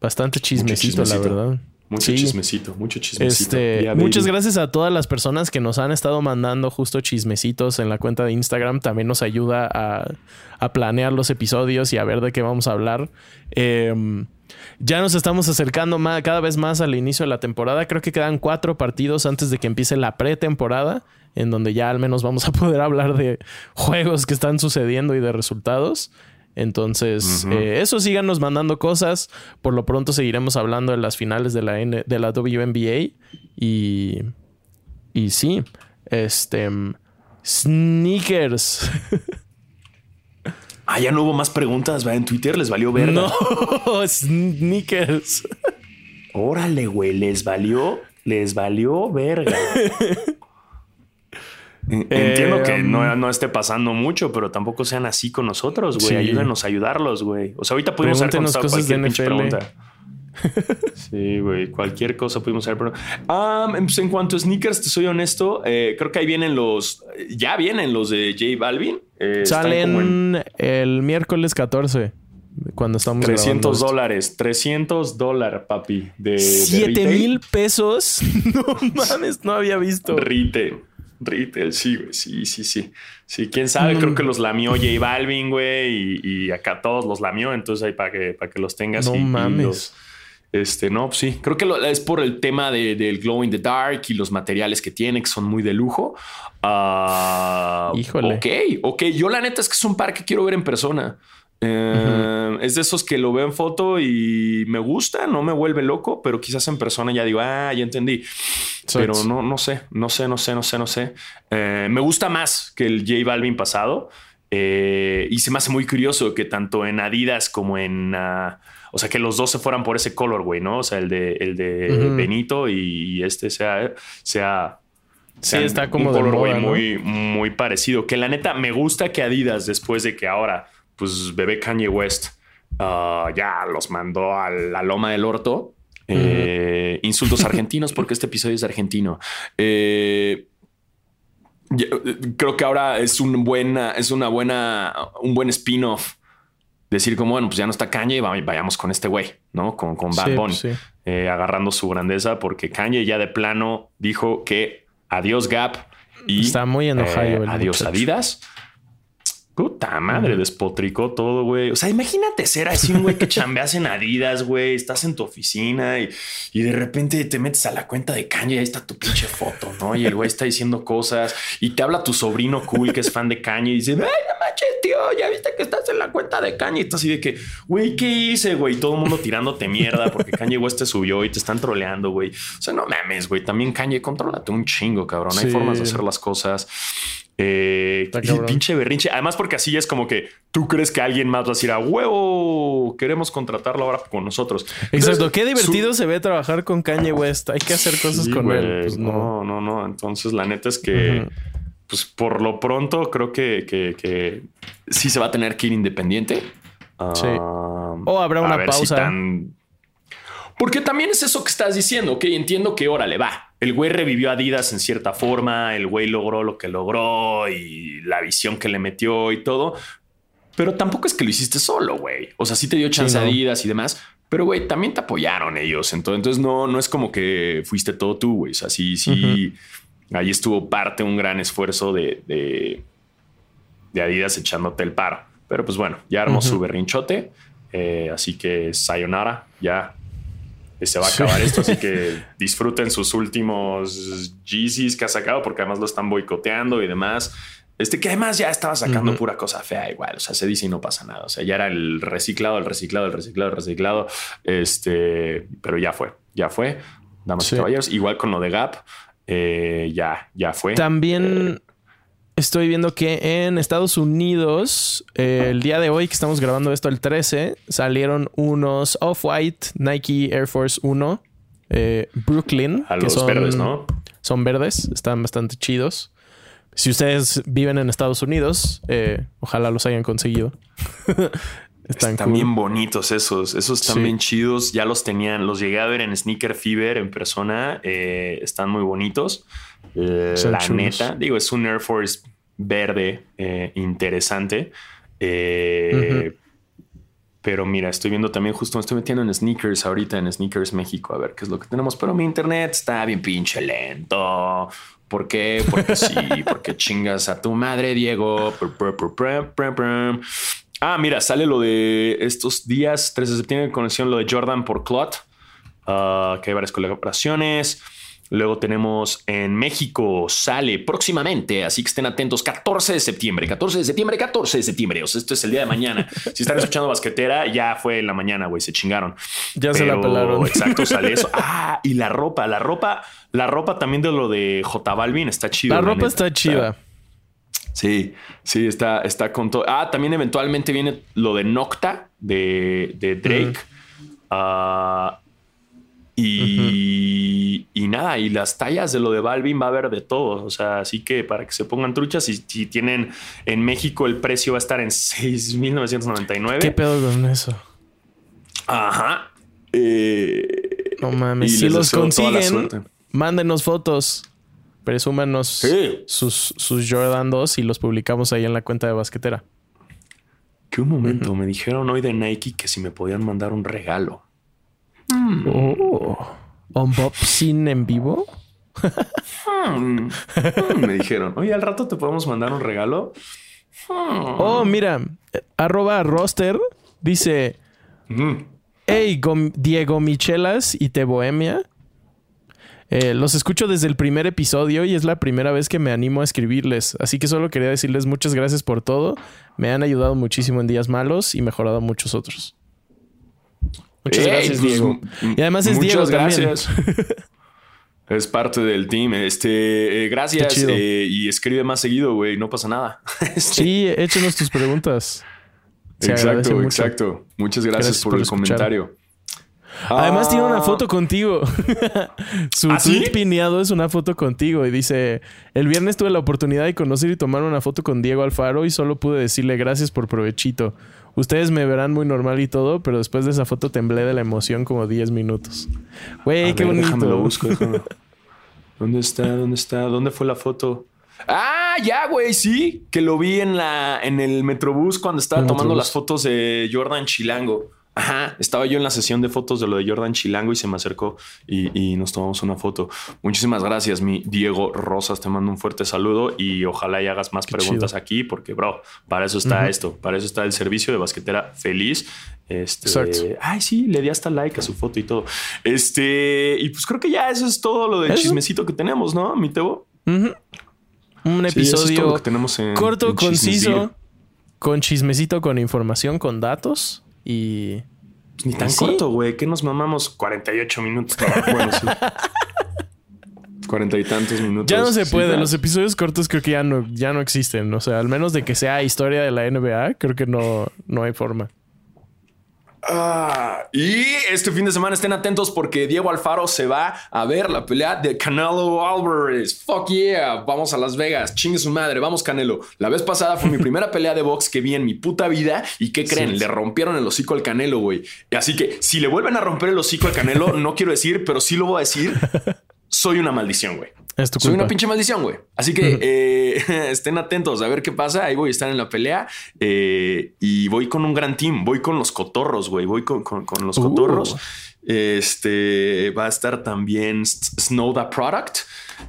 Bastante chismecito, la verdad. Mucho chismecito, mucho chismecito. Este, muchas gracias a todas las personas que nos han estado mandando justo chismecitos en la cuenta de Instagram. También nos ayuda a, planear los episodios y a ver de qué vamos a hablar. Em, ya nos estamos acercando cada vez más al inicio de la temporada. Creo que quedan cuatro partidos antes de que empiece la pretemporada, en donde ya al menos vamos a poder hablar de juegos que están sucediendo y de resultados. Entonces, eh, eso síganos mandando cosas. Por lo pronto seguiremos hablando de las finales de la, N de la WNBA. Y, y sí, este... Sneakers. ah, ya no hubo más preguntas, va en Twitter, les valió verga. No, sneakers. Órale, güey, les valió, les valió verga. Entiendo que no, em, no, esté pasando mucho, pero tampoco sean así con nosotros, güey. Ayúdenos a ayudarlos, güey. O sea, ahorita pudimos haber contestado cualquier pinche pregunta. sí, güey. Cualquier cosa pudimos haber. Um, en cuanto a sneakers, te soy honesto, eh, creo que ahí vienen los. Ya vienen los de J Balvin. Eh, Salen el miércoles 14 cuando estamos 300 dólares, 300 dólares, papi. De, 7 mil pesos. No mames, no había visto. Rite. Retail, sí, güey. Sí, sí, sí. Sí, quién sabe. Creo que los lamió J Balvin, güey. Y, acá todos los lamió. Entonces ahí para que, para que los tengas. No mames. este, no, pues sí. Creo que es por el tema del glow in the dark y los materiales que tiene, que son muy de lujo. Uh, Híjole. Ok, ok. Yo la neta es que es un par que quiero ver en persona. Eh, es de esos que lo veo en foto y me gusta, no me vuelve loco, pero quizás en persona ya digo, ah, ya entendí. Pero no, no sé, no sé, no sé, no sé, no sé. Eh, me gusta más que el J Balvin pasado. Eh, y se me hace muy curioso que tanto en Adidas como en. Ah, o sea, que los dos se fueran por ese color, güey, ¿no? O sea, el de, el de Benito y, este sea. sea Sí, está como un color, muy, muy parecido. Que la neta me gusta que Adidas, después de que ahora pues bebé Kanye West ah, ya los mandó a la loma del orto. Eh, insultos argentinos porque este episodio es argentino. Eh, creo que ahora es un buena, es una buena, un buen spin-off. Decir como, bueno, pues ya no está Kanye, vayamos con este güey, ¿no? Con, con Bad Bunny, eh, agarrando su grandeza, porque Kanye ya de plano dijo que adiós Gap y está muy enojado. adiós Adidas. Puta madre, despotricó todo, güey. O sea, imagínate ser así un güey que chambeas en Adidas, güey. Estás en tu oficina y, y, de repente te metes a la cuenta de Kanye y ahí está tu pinche foto, ¿no? Y el güey está diciendo cosas y te habla tu sobrino cool que es fan de Kanye y dice, ay, no manches, tío, ya viste que estás en la cuenta de Kanye. Y estás así de que, güey, ¿qué hice, güey? Todo el mundo tirándote mierda porque Kanye West te subió y te están troleando, güey. O sea, no mames, güey. También Kanye, contrólate un chingo, cabrón. Hay formas de hacer las cosas. Eh, pinche berrinche. Además, porque así es como que tú crees que alguien más va a decir a huevo, queremos contratarlo ahora con nosotros. Exacto. Qué divertido se ve trabajar con Kanye West. Hay que hacer cosas con él. Pues no. no, no, Entonces, la neta es que, pues por lo pronto, creo que, que, sí se va a tener que ir independiente. Sí. Ah, o habrá una pausa. Porque también es eso que estás diciendo. Ok, entiendo que órale va el güey revivió Adidas en cierta forma, el güey logró lo que logró y la visión que le metió y todo. Pero tampoco es que lo hiciste solo, güey. O sea, sí te dio chance Adidas y demás. Pero, güey, también te apoyaron ellos. Entonces, no, no es como que fuiste todo tú, güey. O sea, sí, sí. Ahí estuvo parte, un gran esfuerzo de, de, Adidas echándote el paro. Pero pues bueno, ya armó su berrinchote. Eh, así que sayonara, ya se va a acabar esto, así que disfruten sus últimos Yeezys que ha sacado, porque además lo están boicoteando y demás. Este que además ya estaba sacando pura cosa fea igual, o sea, se dice y no pasa nada, o sea, ya era el reciclado, el reciclado, el reciclado, el reciclado, este, pero ya fue, ya fue, damas y caballeros, igual con lo de Gap, eh, ya, ya fue. También... Eh, Estoy viendo que en Estados Unidos, eh, el día de hoy que estamos grabando esto, el 13, salieron unos Off-White Nike Air Force 1 eh, Brooklyn. A los son, verdes, ¿no? Son verdes, están bastante chidos. Si ustedes viven en Estados Unidos, eh, ojalá los hayan conseguido. están, bien bonitos esos. Esos están bien chidos. Ya los tenían, los llegué a ver en Sneaker Fever en persona. están muy bonitos. La neta, digo, es un Air Force verde eh, interesante. Eh, Pero mira, estoy viendo también justo me estoy metiendo en sneakers ahorita en Sneakers México a ver qué es lo que tenemos. Pero mi internet está bien pinche lento. ¿Por qué? Porque sí, porque chingas a tu madre, Diego. Ah, mira, sale lo de estos días, 13 de septiembre, conexión lo de Jordan por Clot, ah, que hay varias colaboraciones. Luego tenemos en México, sale próximamente, así que estén atentos, 14 de septiembre, 14 de septiembre, 14 de septiembre. O sea, esto es el día de mañana. Si están escuchando basquetera, ya fue en la mañana, güey, se chingaron. Ya se la pelaron. Exacto, sale eso. Ah, y la ropa, la ropa, la ropa también de lo de J Balvin está chida. La ropa está chida. Sí, sí, está, está con todo. Ah, también eventualmente viene lo de Nocta de, Drake. Ah, y, y, nada, y las tallas de lo de Balvin va a haber de todo. O sea, así que para que se pongan truchas, y si tienen en México el precio va a estar en 6,999. ¿Qué pedo con eso? Ajá. Eh, no mames, si los consiguen, mándenos fotos. Presúmanos sus, sus Jordan 2 y los publicamos ahí en la cuenta de basquetera. Que un momento, me dijeron hoy de Nike que si me podían mandar un regalo. Mm. Oh. ¿Unboxing en vivo? Hmm. Hmm, me dijeron, oye, al rato te podemos mandar un regalo. Hmm. Oh, mira, arroba roster dice, hey, Diego Michelas y Te Bohemia. Eh, los escucho desde el primer episodio y es la primera vez que me animo a escribirles. Así que solo quería decirles muchas gracias por todo. Me han ayudado muchísimo en días malos y mejorado muchos otros. Muchas gracias, pues, Diego. Y además es Diego gracias. es parte del team. Este, eh, gracias. Eh, y escribe más seguido, güey. No pasa nada. Este sí, échenos tus preguntas. exacto, exacto. Muchas gracias, por, el comentario. Además tiene una ah. foto contigo. Su ¿Ah, tweet pineado es una foto contigo y dice, el viernes tuve la oportunidad de conocer y tomar una foto con Diego Alfaro y solo pude decirle gracias por provechito. Ustedes me verán muy normal y todo, pero después de esa foto temblé de la emoción como 10 minutos. Güey, qué bonito. Déjame lo busco, ¿Dónde está? ¿Dónde está? ¿Dónde fue la foto? Ah, ya, güey, sí. Que lo vi en la en el Metrobús cuando estaba tomando las fotos de Jordan Chilango. Ajá, estaba yo en la sesión de fotos de lo de Jordan Chilango y se me acercó y, nos tomamos una foto. Muchísimas gracias, mi Diego Rosas. Te mando un fuerte saludo y ojalá y hagas más preguntas aquí, porque, bro, para eso está esto, para eso está el servicio de basquetera feliz. Este, Exacto. Ay, sí, le di hasta like a su foto y todo. Este, y pues creo que ya eso es todo lo del chismecito que tenemos, ¿no, mi Tebo? Un episodio tenemos corto, conciso, con chismecito, con información, con datos. Y. Ni tan corto, güey. Que nos mamamos 48 minutos. bueno, sí. 40 y tantos minutos. Ya no se puede. Los episodios cortos creo que ya no, ya no existen. O sea, al menos de que sea historia de la NBA, creo que no, no hay forma. Ah, y este fin de semana estén atentos porque Diego Alfaro se va a ver la pelea de Canelo Álvarez. Fuck yeah, vamos a Las Vegas, chingue su madre, vamos Canelo. La vez pasada fue mi primera pelea de box que vi en mi puta vida y ¿qué creen? Le rompieron el hocico al Canelo, güey. Así que si le vuelven a romper el hocico al Canelo, no quiero decir, pero sí lo voy a decir, soy una maldición, güey. Soy una pinche maldición, güey. Así que eh, estén atentos a ver qué pasa. Ahí voy a estar en la pelea eh, y voy con un gran team. Voy con los cotorros, güey. Voy con, los cotorros. Uh. Este va a estar también Snow the Product.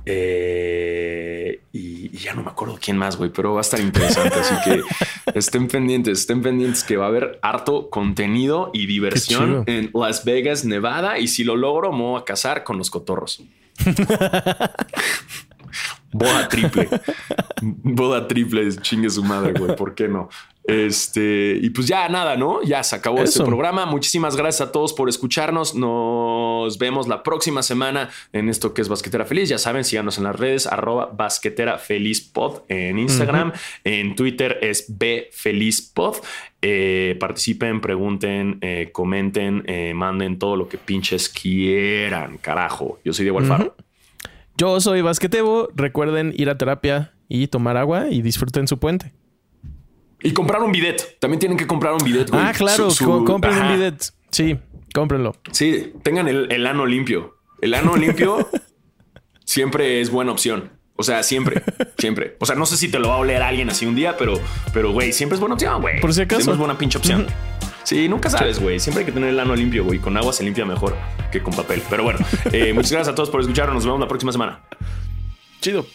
Eh, y, ya no me acuerdo quién más, güey, pero va a estar interesante. así que estén pendientes, estén pendientes que va a haber harto contenido y diversión en Las Vegas, Nevada. Y si lo logro, me voy a casar con los cotorros. Boda triple. Boda triple, chingue su madre, güey. ¿Por qué no? Este, y pues ya nada, ¿no? Ya se acabó este programa. Muchísimas gracias a todos por escucharnos. Nos vemos la próxima semana en esto que es Basquetera Feliz. Ya saben, síganos en las redes, arroba Basquetera Feliz Pod en Instagram. En Twitter es B Feliz Pod. Eh, participen, pregunten, eh, comenten, eh, manden todo lo que pinches quieran, carajo. Yo soy Diego Alfaro. Yo soy Basquetebo. Recuerden ir a terapia y tomar agua y disfruten su puente. Y comprar un bidet. También tienen que comprar un bidet. Ah, claro, compren un bidet. Sí, cómprenlo. Sí, tengan el, ano limpio. El ano limpio siempre es buena opción. O sea, siempre, siempre. O sea, no sé si te lo va a oler alguien así un día, pero, pero, güey, siempre es buena opción, güey. Por si acaso. Siempre es buena pinche opción. Sí, nunca sabes, güey. Siempre hay que tener el ano limpio, güey. Con agua se limpia mejor que con papel. Pero bueno, eh, muchas gracias a todos por escucharnos. Nos vemos la próxima semana. Chido.